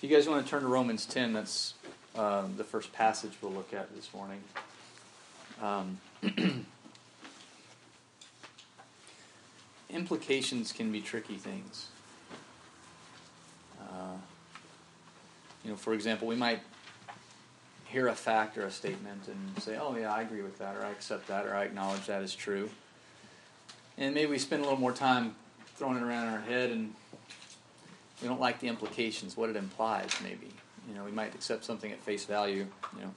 If you guys want to turn to Romans 10, that's um, the first passage we'll look at this morning. Um, implications can be tricky things. Uh, you know, for example, we might hear a fact or a statement and say, "Oh, yeah, I agree with that," or "I accept that," or "I acknowledge that is true." And maybe we spend a little more time throwing it around in our head, and we don't like the implications, what it implies. Maybe you know, we might accept something at face value. You know,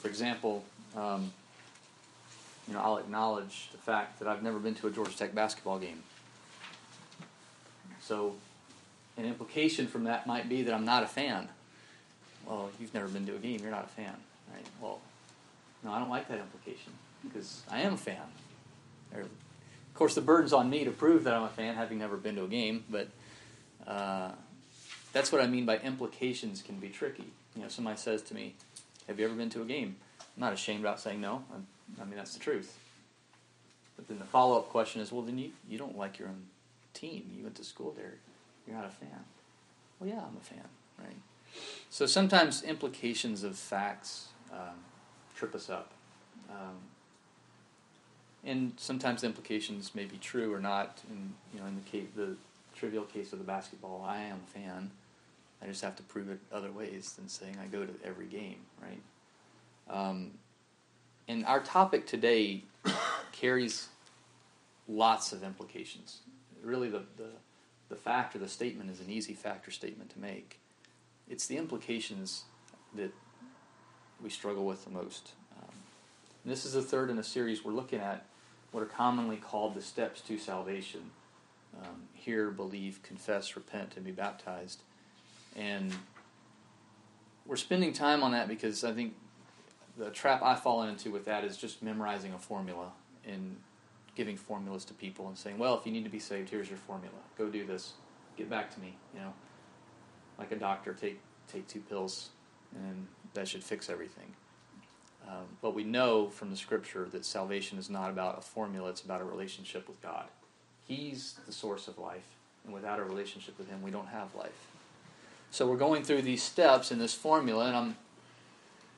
for example. Um, you know, I'll acknowledge the fact that I've never been to a Georgia Tech basketball game. So, an implication from that might be that I'm not a fan. Well, you've never been to a game, you're not a fan, right? Well, no, I don't like that implication because I am a fan. of course, the burden's on me to prove that I'm a fan, having never been to a game. But uh, that's what I mean by implications can be tricky. You know, somebody says to me, "Have you ever been to a game?" I'm not ashamed about saying no. I'm I mean, that's the truth. But then the follow up question is, well, then you, you don't like your own team. You went to school there. You're not a fan. Well, yeah, I'm a fan, right? So sometimes implications of facts um, trip us up. Um, and sometimes the implications may be true or not. And you know, in the case, the trivial case of the basketball, I am a fan. I just have to prove it other ways than saying I go to every game, right? Um, and our topic today carries lots of implications. Really, the, the, the fact or the statement is an easy factor statement to make. It's the implications that we struggle with the most. Um, this is the third in a series we're looking at what are commonly called the steps to salvation um, hear, believe, confess, repent, and be baptized. And we're spending time on that because I think the trap I've fallen into with that is just memorizing a formula and giving formulas to people and saying, well, if you need to be saved, here's your formula. Go do this. Get back to me. You know, like a doctor, take take two pills, and that should fix everything. Um, but we know from the scripture that salvation is not about a formula; it's about a relationship with God. He's the source of life, and without a relationship with Him, we don't have life. So we're going through these steps in this formula, and I'm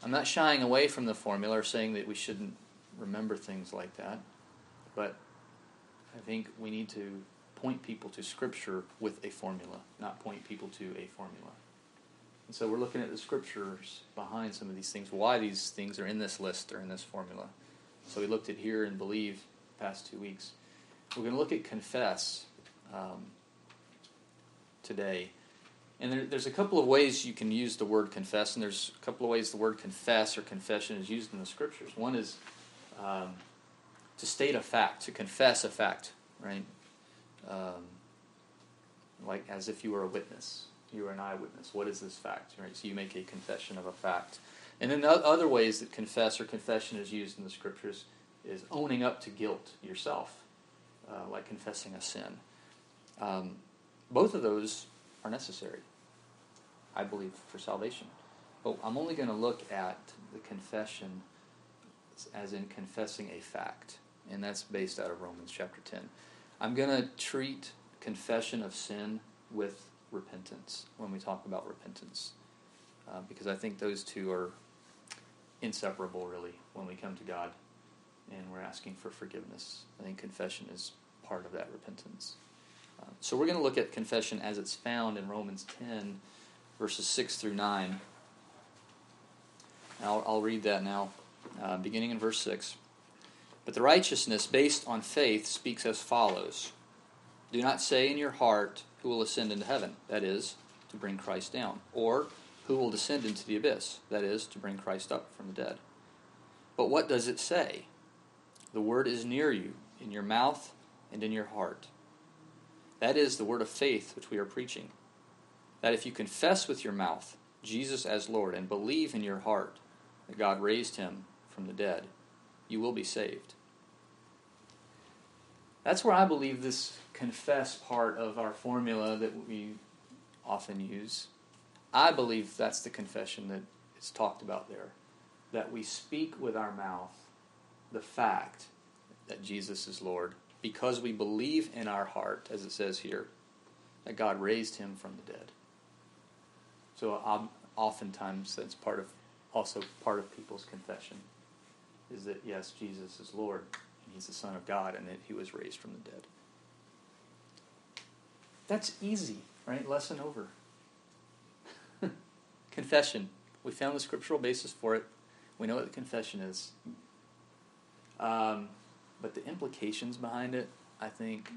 I'm not shying away from the formula or saying that we shouldn't remember things like that, but I think we need to point people to Scripture with a formula, not point people to a formula. And so we're looking at the Scriptures behind some of these things, why these things are in this list or in this formula. So we looked at hear and believe past two weeks. We're going to look at confess um, today. And there, there's a couple of ways you can use the word confess, and there's a couple of ways the word confess or confession is used in the scriptures. One is um, to state a fact, to confess a fact, right? Um, like as if you were a witness, you were an eyewitness. What is this fact, right? So you make a confession of a fact. And then the other ways that confess or confession is used in the scriptures is owning up to guilt yourself, uh, like confessing a sin. Um, both of those are necessary, I believe, for salvation. But I'm only going to look at the confession as in confessing a fact, and that's based out of Romans chapter 10. I'm going to treat confession of sin with repentance when we talk about repentance, uh, because I think those two are inseparable, really, when we come to God and we're asking for forgiveness. I think confession is part of that repentance so we're going to look at confession as it's found in Romans 10, verses 6 through 9. I'll, I'll, read that now, uh, beginning in verse 6. But the righteousness based on faith speaks as follows Do not say in your heart, Who will ascend into heaven? That is, to bring Christ down. Or, Who will descend into the abyss? That is, to bring Christ up from the dead. But what does it say? The word is near you, in your mouth and in your heart. That is the word of faith which we are preaching. That if you confess with your mouth Jesus as Lord and believe in your heart that God raised him from the dead, you will be saved. That's where I believe this confess part of our formula that we often use. I believe that's the confession that is talked about there. That we speak with our mouth the fact that Jesus is Lord because we believe in our heart, as it says here, that God raised him from the dead. So um, oftentimes that's part of also part of people's confession is that yes, Jesus is Lord and He's the Son of God and that He was raised from the dead. That's easy, right? Lesson over. confession. We found the scriptural basis for it. We know what the confession is. Um, but the implications behind it, I think,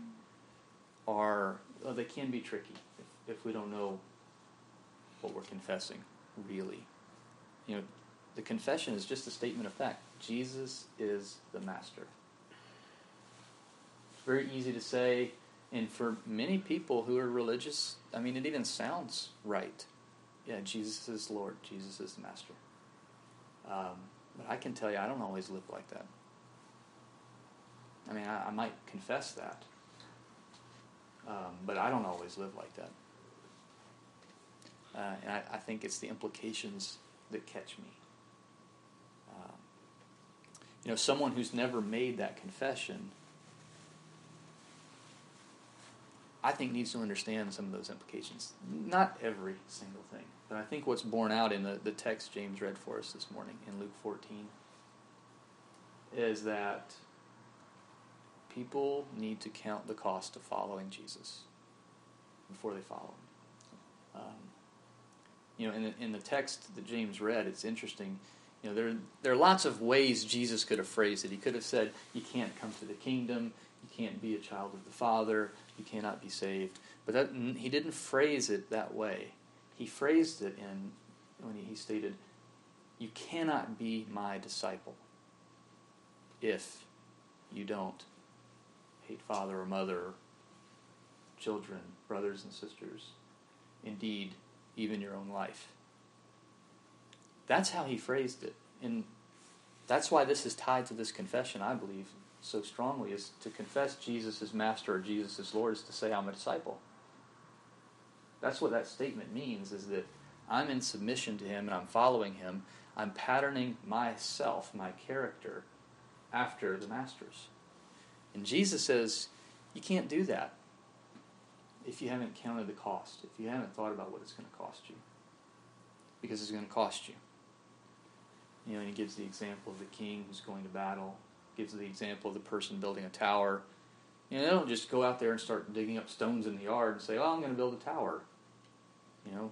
are they can be tricky if, if we don't know what we're confessing really. You know, the confession is just a statement of fact. Jesus is the master. It's very easy to say, and for many people who are religious, I mean, it even sounds right. Yeah, Jesus is Lord. Jesus is the master. Um, but I can tell you, I don't always live like that. I mean, I, I might confess that, um, but I don't always live like that. Uh, and I, I, think it's the implications that catch me. Um, you know, someone who's never made that confession, I think needs to understand some of those implications. Not every single thing, but I think what's borne out in the, the text James read for us this morning in Luke 14 is that people need to count the cost of following Jesus before they follow him. Um, you know, in the, in the text that James read, it's interesting. You know, there there are lots of ways Jesus could have phrased it. He could have said, "You can't come to the kingdom. You can't be a child of the Father. You cannot be saved." But that, he didn't phrase it that way. He phrased it in when he stated, "You cannot be my disciple if you don't hate father or mother, children, brothers and sisters, indeed, even your own life. That's how he phrased it. And that's why this is tied to this confession, I believe, so strongly, is to confess Jesus as master or Jesus as Lord is to say, I'm a disciple. That's what that statement means, is that I'm in submission to him and I'm following him. I'm patterning myself, my character, after the master's. And Jesus says, you can't do that if you haven't counted the cost, if you haven't thought about what it's going to cost you. Because it's going to cost you. You know, and he gives the example of the king who's going to battle, gives the example of the person building a tower. You know, they don't just go out there and start digging up stones in the yard and say, oh, I'm going to build a tower. You know,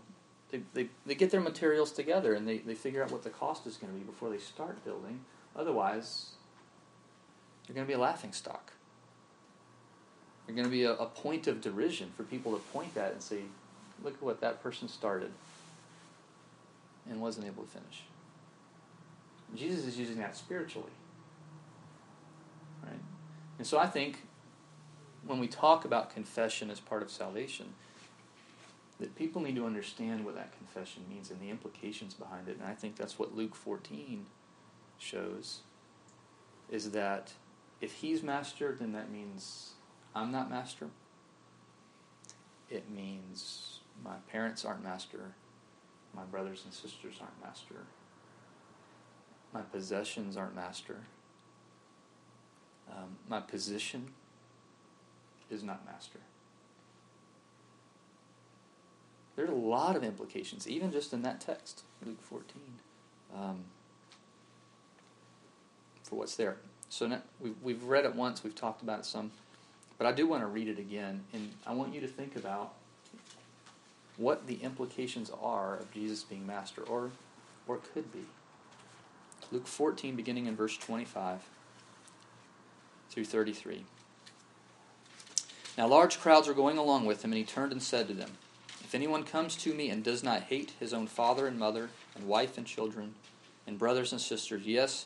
they, they, they get their materials together and they, they figure out what the cost is going to be before they start building. Otherwise, you're going to be a laughing stock. You're going to be a, a point of derision for people to point at and say, look at what that person started and wasn't able to finish. Jesus is using that spiritually. Right? And so I think when we talk about confession as part of salvation, that people need to understand what that confession means and the implications behind it. And I think that's what Luke 14 shows is that if he's master, then that means I'm not master. It means my parents aren't master. My brothers and sisters aren't master. My possessions aren't master. Um, my position is not master. There's a lot of implications, even just in that text, Luke 14, um, for what's there. So now, we've, we've read it once, we've talked about it some, but I do want to read it again, and I want you to think about what the implications are of Jesus being master, or, or could be. Luke 14, beginning in verse 25 through 33. Now large crowds were going along with him, and he turned and said to them, If anyone comes to me and does not hate his own father and mother, and wife and children, and brothers and sisters, yes,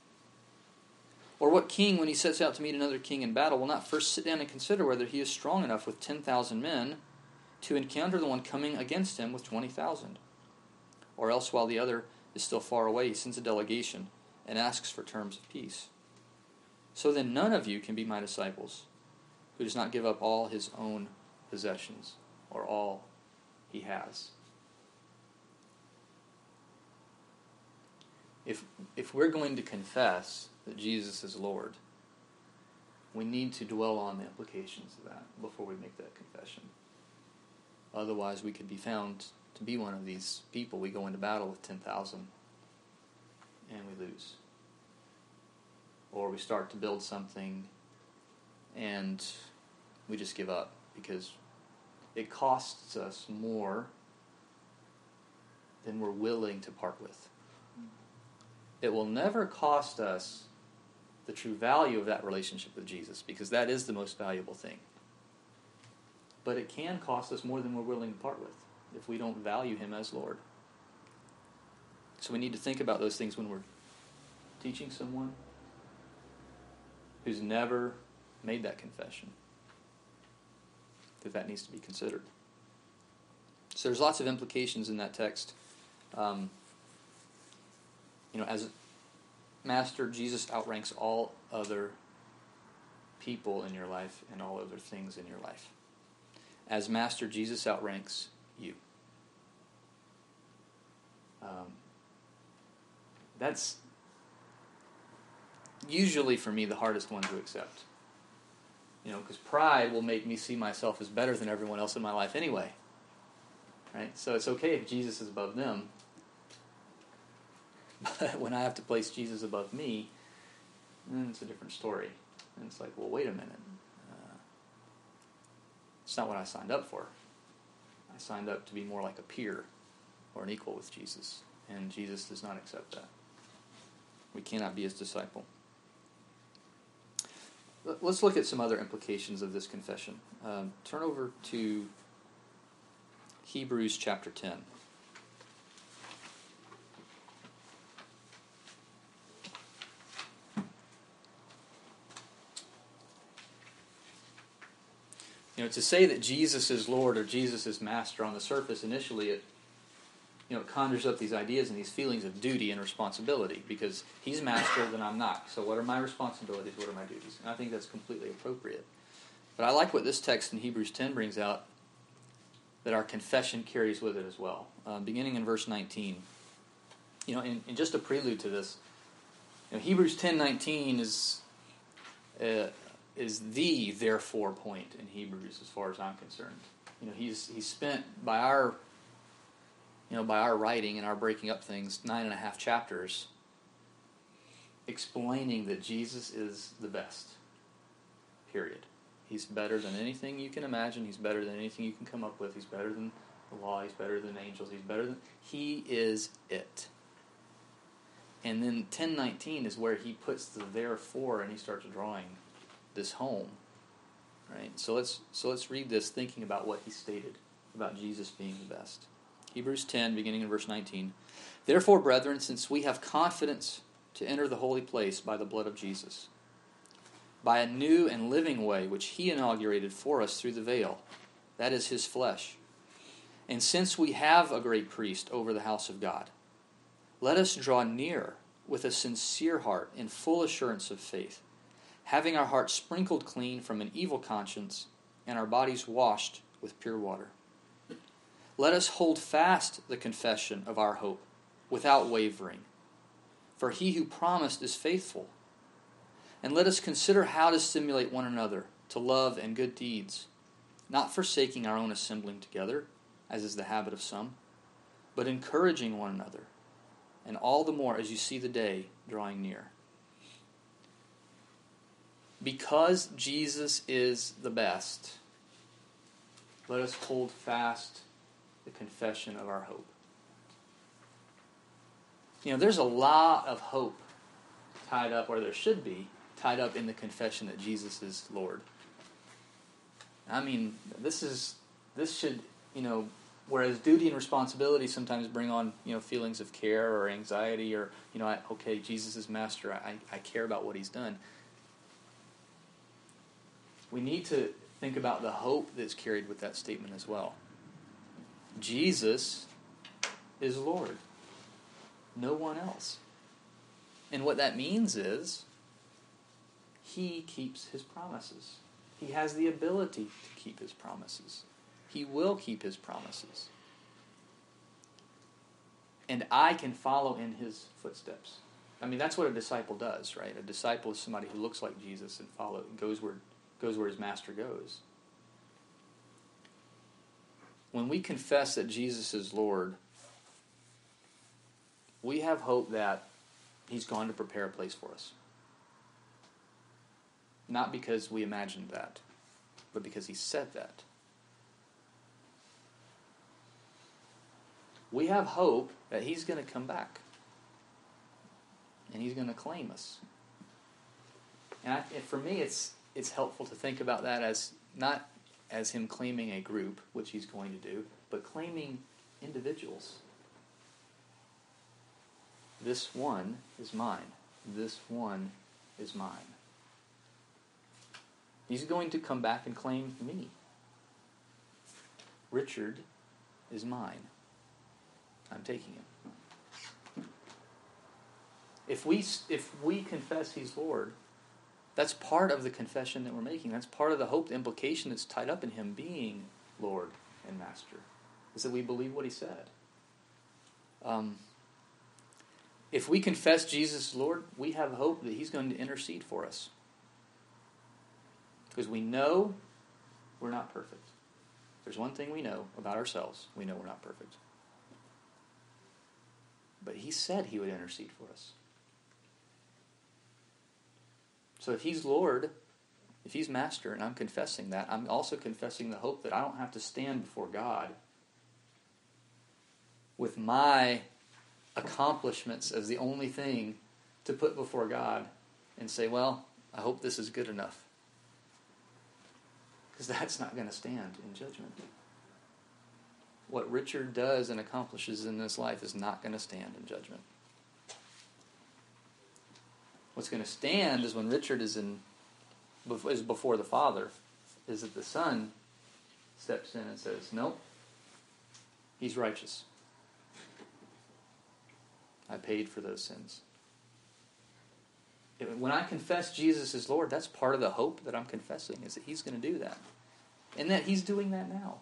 Or what king, when he sets out to meet another king in battle, will not first sit down and consider whether he is strong enough with 10,000 men to encounter the one coming against him with 20,000? Or else, while the other is still far away, he sends a delegation and asks for terms of peace. So then, none of you can be my disciples who does not give up all his own possessions or all he has. If, if we're going to confess that Jesus is Lord, we need to dwell on the implications of that before we make that confession. Otherwise, we could be found to be one of these people. We go into battle with 10,000 and we lose. Or we start to build something and we just give up because it costs us more than we're willing to part with. It will never cost us the true value of that relationship with Jesus because that is the most valuable thing. But it can cost us more than we're willing to part with if we don't value Him as Lord. So we need to think about those things when we're teaching someone who's never made that confession. That that needs to be considered. So there's lots of implications in that text. Um, you know, as Master, Jesus outranks all other people in your life and all other things in your life. As Master, Jesus outranks you. Um, that's usually for me the hardest one to accept. You know, because pride will make me see myself as better than everyone else in my life anyway. Right? So it's okay if Jesus is above them. But when I have to place Jesus above me, then it's a different story. And it's like, well, wait a minute. Uh, it's not what I signed up for. I signed up to be more like a peer or an equal with Jesus. And Jesus does not accept that. We cannot be his disciple. Let's look at some other implications of this confession. Um, turn over to Hebrews chapter 10. You know, to say that Jesus is Lord or Jesus is Master on the surface, initially it you know, it conjures up these ideas and these feelings of duty and responsibility because he's master, then I'm not. So, what are my responsibilities? What are my duties? And I think that's completely appropriate. But I like what this text in Hebrews 10 brings out that our confession carries with it as well. Um, beginning in verse 19. You know, in, just a prelude to this, you know, Hebrews 10:19 is uh, is the therefore point in Hebrews as far as I'm concerned. You know, he's he's spent by our you know, by our writing and our breaking up things, nine and a half chapters explaining that Jesus is the best. Period. He's better than anything you can imagine. He's better than anything you can come up with. He's better than the law. He's better than angels. He's better than. He is it. And then 1019 is where he puts the therefore and he starts drawing this home. Right? So let's so let's read this thinking about what he stated about Jesus being the best. Hebrews 10, beginning in verse 19. Therefore, brethren, since we have confidence to enter the holy place by the blood of Jesus, by a new and living way which he inaugurated for us through the veil, that is his flesh. And since we have a great priest over the house of God, let us draw near with a sincere heart in full assurance of faith, having our hearts sprinkled clean from an evil conscience and our bodies washed with pure water. Let us hold fast the confession of our hope without wavering, for he who promised is faithful. And let us consider how to stimulate one another to love and good deeds, not forsaking our own assembling together, as is the habit of some, but encouraging one another, and all the more as you see the day drawing near. Because Jesus is the best, let us hold fast the confession of our hope. You know, there's a lot of hope tied up, or there should be, tied up in the confession that Jesus is Lord. I mean, this is this should, you know, whereas duty and responsibility sometimes bring on, you know, feelings of care or anxiety or, you know, I, okay, Jesus is master. I, I care about what he's done. We need to think about the hope that's carried with that statement as well. Jesus is Lord. No one else. And what that means is he keeps his promises. He has the ability to keep his promises. He will keep his promises. And I can follow in his footsteps. I mean, that's what a disciple does, right? A disciple is somebody who looks like Jesus and follow goes where goes where his master goes. When we confess that Jesus is Lord, we have hope that he's gone to prepare a place for us. Not because we imagined that, but because he said that. We have hope that he's going to come back and he's going to claim us. And I, for me, it's it's helpful to think about that as not as him claiming a group, which he's going to do, but claiming individuals. This one is mine. This one is mine. He's going to come back and claim me. Richard is mine. I'm taking him. If we, if we confess He's Lord, that's part of the confession that we're making. That's part of the hope, the implication that's tied up in Him being Lord and Master, is that we believe what He said. Um, if we confess Jesus Lord, we have hope that He's going to intercede for us. Because we know we're not perfect. There's one thing we know about ourselves we know we're not perfect. But He said He would intercede for us. So if he's Lord, if he's master, and I'm confessing that, I'm also confessing the hope that I don't have to stand before God with my accomplishments as the only thing to put before God and say, well, I hope this is good enough. Because that's not going to stand in judgment. What Richard does and accomplishes in this life is not going to stand in judgment. What's going to stand is when Richard is in is before the Father, is that the Son steps in and says, "Nope, he's righteous. I paid for those sins." When I confess Jesus is Lord, that's part of the hope that I'm confessing is that He's going to do that, and that He's doing that now.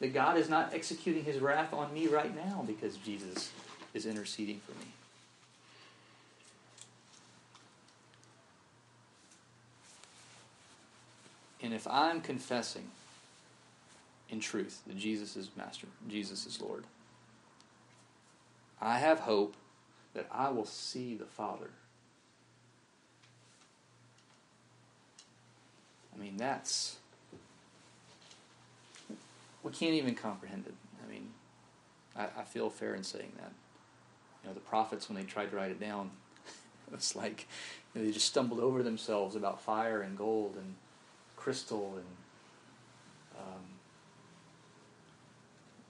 That God is not executing His wrath on me right now because Jesus is interceding for me. And if I'm confessing in truth that Jesus is Master, Jesus is Lord, I have hope that I will see the Father. I mean, that's. We can't even comprehend it. I mean, I, I feel fair in saying that. You know, the prophets, when they tried to write it down, it was like you know, they just stumbled over themselves about fire and gold and crystal and um,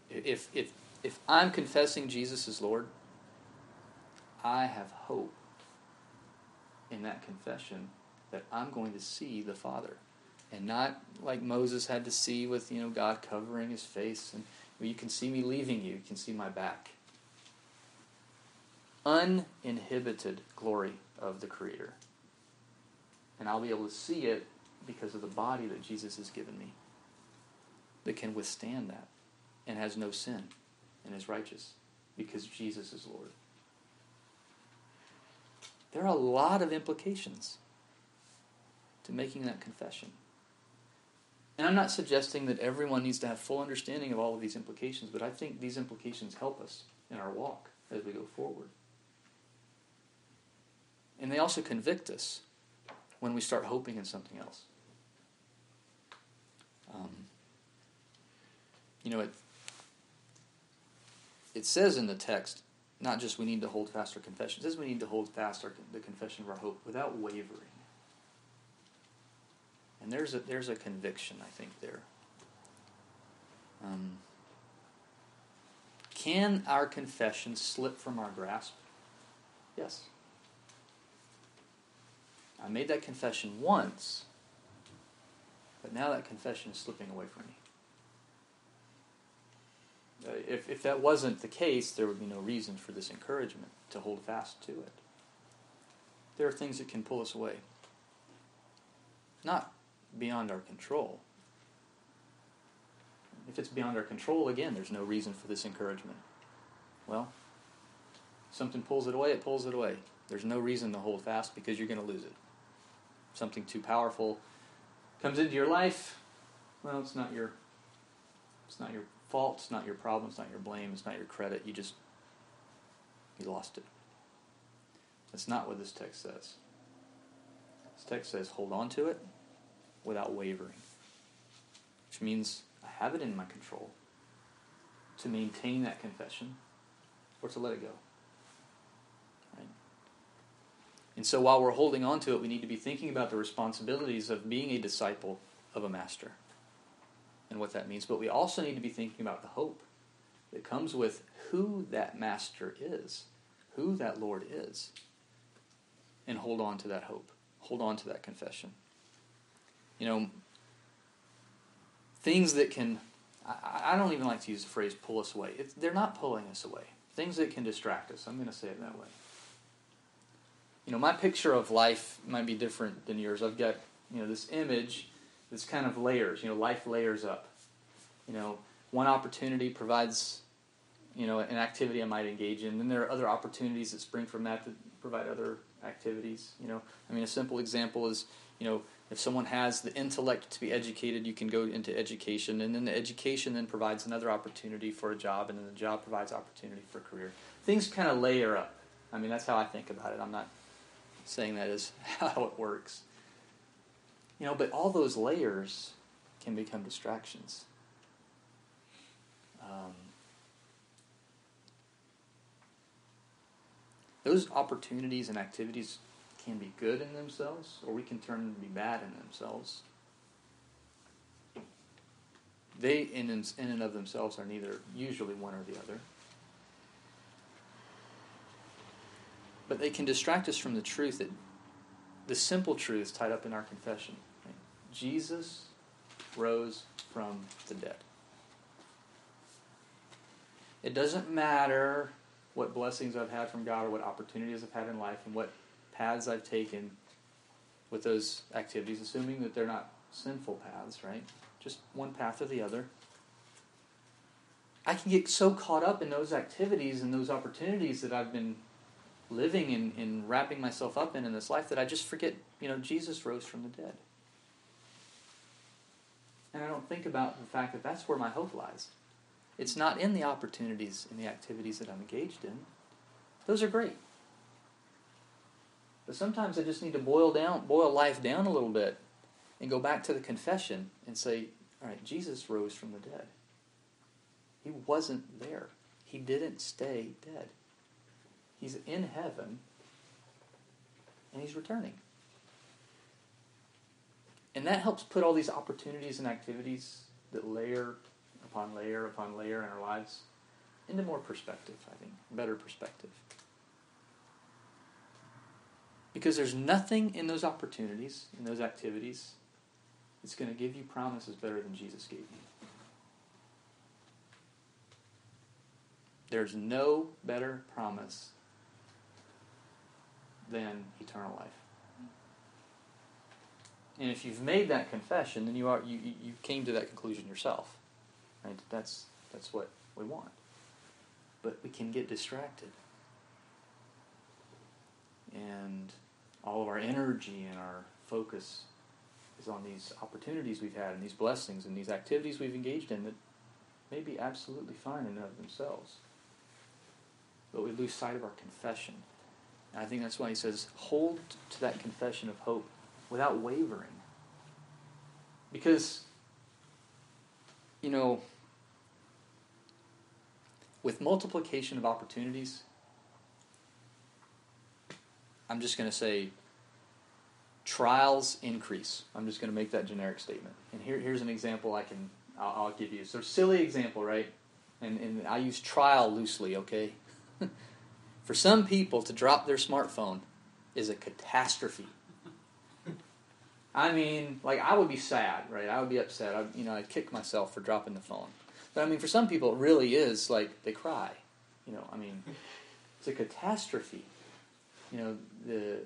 if if if I'm confessing Jesus is Lord, I have hope in that confession that I'm going to see the Father, and not like Moses had to see with you know God covering his face and well, you can see me leaving you, you can see my back. Uninhibited glory of the Creator. And I'll be able to see it because of the body that Jesus has given me that can withstand that and has no sin and is righteous because Jesus is Lord. There are a lot of implications to making that confession. And I'm not suggesting that everyone needs to have full understanding of all of these implications, but I think these implications help us in our walk as we go forward. And they also convict us when we start hoping in something else. Um, you know, it, it says in the text, not just we need to hold fast our confession, it says we need to hold fast our, the confession of our hope without wavering. And there's a, there's a conviction, I think, there. Um, can our confession slip from our grasp? Yes. I made that confession once, but now that confession is slipping away from me. Uh, if, if that wasn't the case, there would be no reason for this encouragement to hold fast to it. there are things that can pull us away. Not beyond our control. If it's beyond our control, again, there's no reason for this encouragement. Well, something pulls it away, it pulls it away. There's no reason to hold fast because you're going to lose it. Something too powerful comes into your life. Well, it's not your it's not your fault, it's not your problem, it's not your blame, it's not your credit. You just you lost it. That's not what this text says. This text says hold on to it without wavering. Which means I have it in my control to maintain that confession or to let it go. Right? And so while we're holding on to it, we need to be thinking about the responsibilities of being a disciple of a master and what that means. But we also need to be thinking about the hope that comes with who that master is, who that Lord is, and hold on to that hope. Hold on to that confession. You know, things that can, I, I don't even like to use the phrase pull us away. It's, they're not pulling us away. Things that can distract us. I'm going to say it that way. You know, my picture of life might be different than yours. I've got, you know, this image that's kind of layers. You know, life layers up. You know, one opportunity provides, you know, an activity I might engage in. Then there are other opportunities that spring from that that provide other activities. You know, I mean, a simple example is, you know, if someone has the intellect to be educated, you can go into education, and then the education then provides another opportunity for a job, and then the job provides opportunity for a career. Things kind of layer up. I mean, that's how I think about it. I'm not saying that is how it works. You know, but all those layers can become distractions. Um, those opportunities and activities can be good in themselves, or we can turn them to be bad in themselves. They, in, in and of themselves, are neither usually one or the other. But they can distract us from the truth that the simple truth is tied up in our confession. Right? Jesus rose from the dead. It doesn't matter what blessings I've had from God or what opportunities I've had in life and what paths I've taken with those activities, assuming that they're not sinful paths, right? Just one path or the other. I can get so caught up in those activities and those opportunities that I've been living and, and wrapping myself up in in this life that I just forget, you know, Jesus rose from the dead. And I don't think about the fact that that's where my hope lies. It's not in the opportunities and the activities that I'm engaged in. Those are great. But sometimes I just need to boil down, boil life down a little bit and go back to the confession and say, all right, Jesus rose from the dead. He wasn't there. He didn't stay dead. He's in heaven and he's returning. And that helps put all these opportunities and activities that layer upon layer upon layer in our lives into more perspective, I think, better perspective. Because there's nothing in those opportunities, in those activities, that's going to give you promises better than Jesus gave you. There's no better promise than eternal life. And if you've made that confession, then you are you, you came to that conclusion yourself. Right? That's that's what we want. But we can get distracted. And all of our energy and our focus is on these opportunities we've had and these blessings and these activities we've engaged in that may be absolutely fine in and of themselves. But we lose sight of our confession. And I think that's why he says, hold to that confession of hope without wavering. Because, you know, with multiplication of opportunities, I'm just going to say trials increase. I'm just going to make that generic statement. And here, here's an example I can I'll, I'll give you. So silly example, right? And and I use trial loosely, okay? For some people to drop their smartphone is a catastrophe. I mean, like I would be sad, right? I would be upset. I, you know, I'd kick myself for dropping the phone. But I mean, for some people, it really is like they cry. You know, I mean, it's a catastrophe you know, the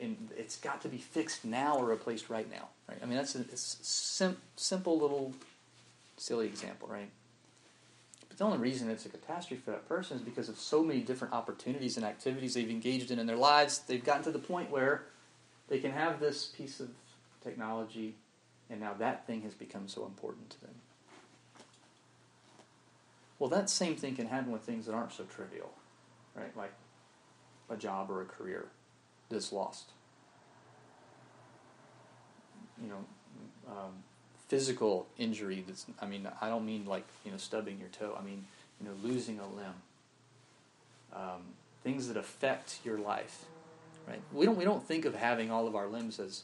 and it's got to be fixed now or replaced right now. Right? I mean, that's a, a sim- simple little silly example, right? But the only reason it's a catastrophe for that person is because of so many different opportunities and activities they've engaged in in their lives. They've gotten to the point where they can have this piece of technology, and now that thing has become so important to them. Well, that same thing can happen with things that aren't so trivial, right? Like a job or a career that's lost. You know, um, physical injury that's, I mean, I don't mean like, you know, stubbing your toe. I mean, you know, losing a limb. Um, things that affect your life, right? We don't, we don't think of having all of our limbs as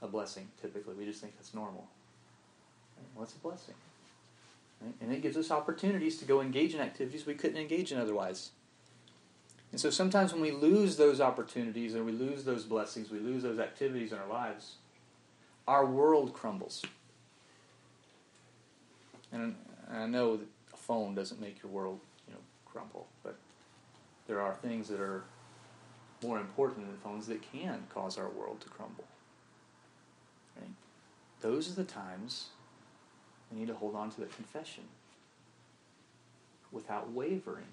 a blessing, typically. We just think that's normal. What's a blessing? Right? And it gives us opportunities to go engage in activities we couldn't engage in otherwise. And so sometimes when we lose those opportunities and we lose those blessings, we lose those activities in our lives, our world crumbles. And I know that a phone doesn't make your world, you know, crumble, but there are things that are more important than phones that can cause our world to crumble. Right? Those are the times we need to hold on to the confession without wavering.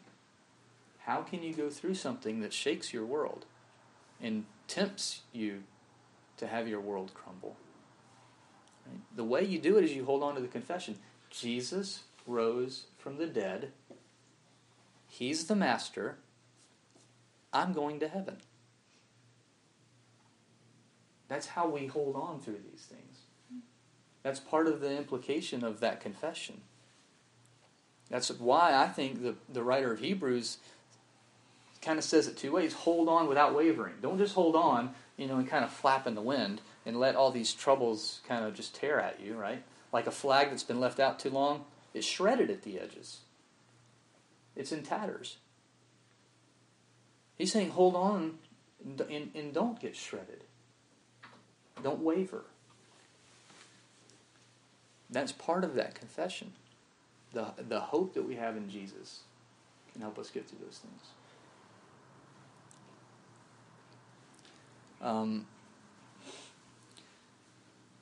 How can you go through something that shakes your world and tempts you to have your world crumble? Right? The way you do it is you hold on to the confession. Jesus rose from the dead. He's the master. I'm going to heaven. That's how we hold on through these things. That's part of the implication of that confession. That's why I think the, the writer of Hebrews kind of says it two ways hold on without wavering. Don't just hold on, you know, and kind of flap in the wind and let all these troubles kind of just tear at you, right? Like a flag that's been left out too long, it's shredded at the edges, it's in tatters. He's saying hold on and, and, and don't get shredded, don't waver. That's part of that confession. The, the hope that we have in Jesus can help us get through those things. Um,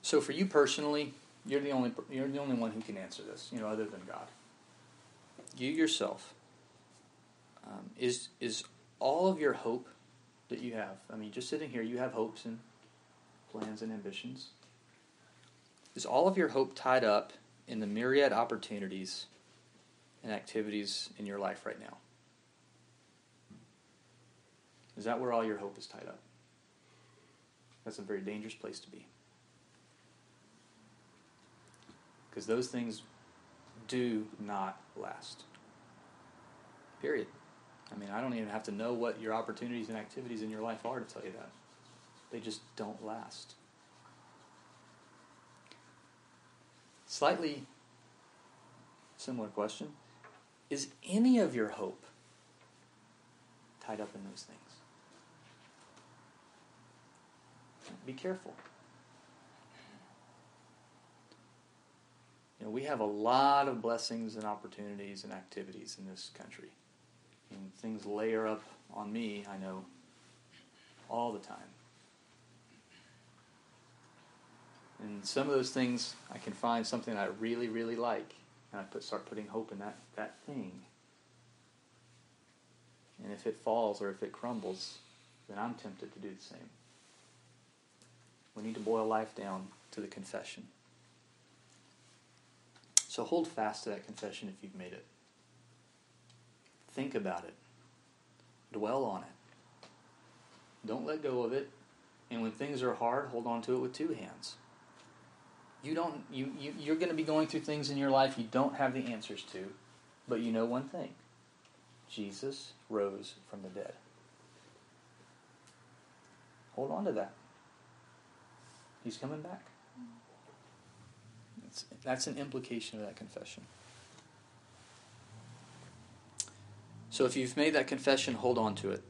so for you personally, you're the only you're the only one who can answer this, you know, other than God. You yourself um, is is all of your hope that you have. I mean, just sitting here, you have hopes and plans and ambitions. Is all of your hope tied up in the myriad opportunities and activities in your life right now? Is that where all your hope is tied up? That's a very dangerous place to be. Because those things do not last. Period. I mean, I don't even have to know what your opportunities and activities in your life are to tell you that. They just don't last. Slightly similar question. Is any of your hope tied up in those things? Be careful. You know, we have a lot of blessings and opportunities and activities in this country. And things layer up on me, I know, all the time. And some of those things, I can find something I really, really like, and I put, start putting hope in that, that thing. And if it falls or if it crumbles, then I'm tempted to do the same. We need to boil life down to the confession. So hold fast to that confession if you've made it. Think about it. Dwell on it. Don't let go of it. And when things are hard, hold on to it with two hands you don't you, you you're going to be going through things in your life you don't have the answers to but you know one thing jesus rose from the dead hold on to that he's coming back that's, that's an implication of that confession so if you've made that confession hold on to it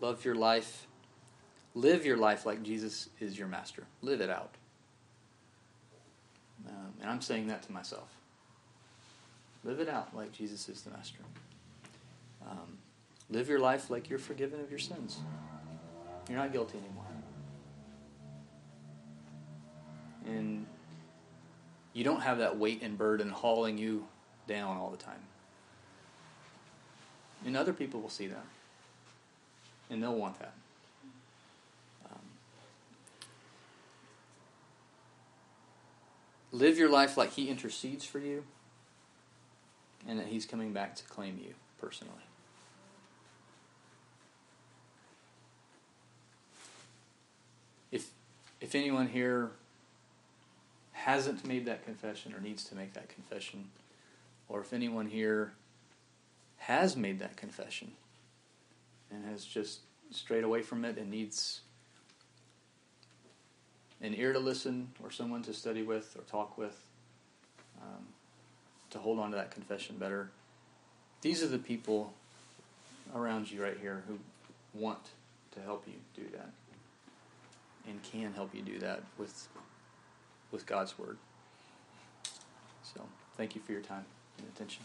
love your life live your life like jesus is your master live it out um, and I'm saying that to myself. Live it out like Jesus is the master. Um, live your life like you're forgiven of your sins. You're not guilty anymore. And you don't have that weight and burden hauling you down all the time. And other people will see that. And they'll want that. Um, live your life like He intercedes for you and that He's coming back to claim you personally. If, if anyone here hasn't made that confession or needs to make that confession, or if anyone here has made that confession and has just strayed away from it and needs an ear to listen or someone to study with or talk with um, to hold on to that confession better, these are the people around you right here who want to help you do that and can help you do that with with God's word. So, thank you for your time and attention.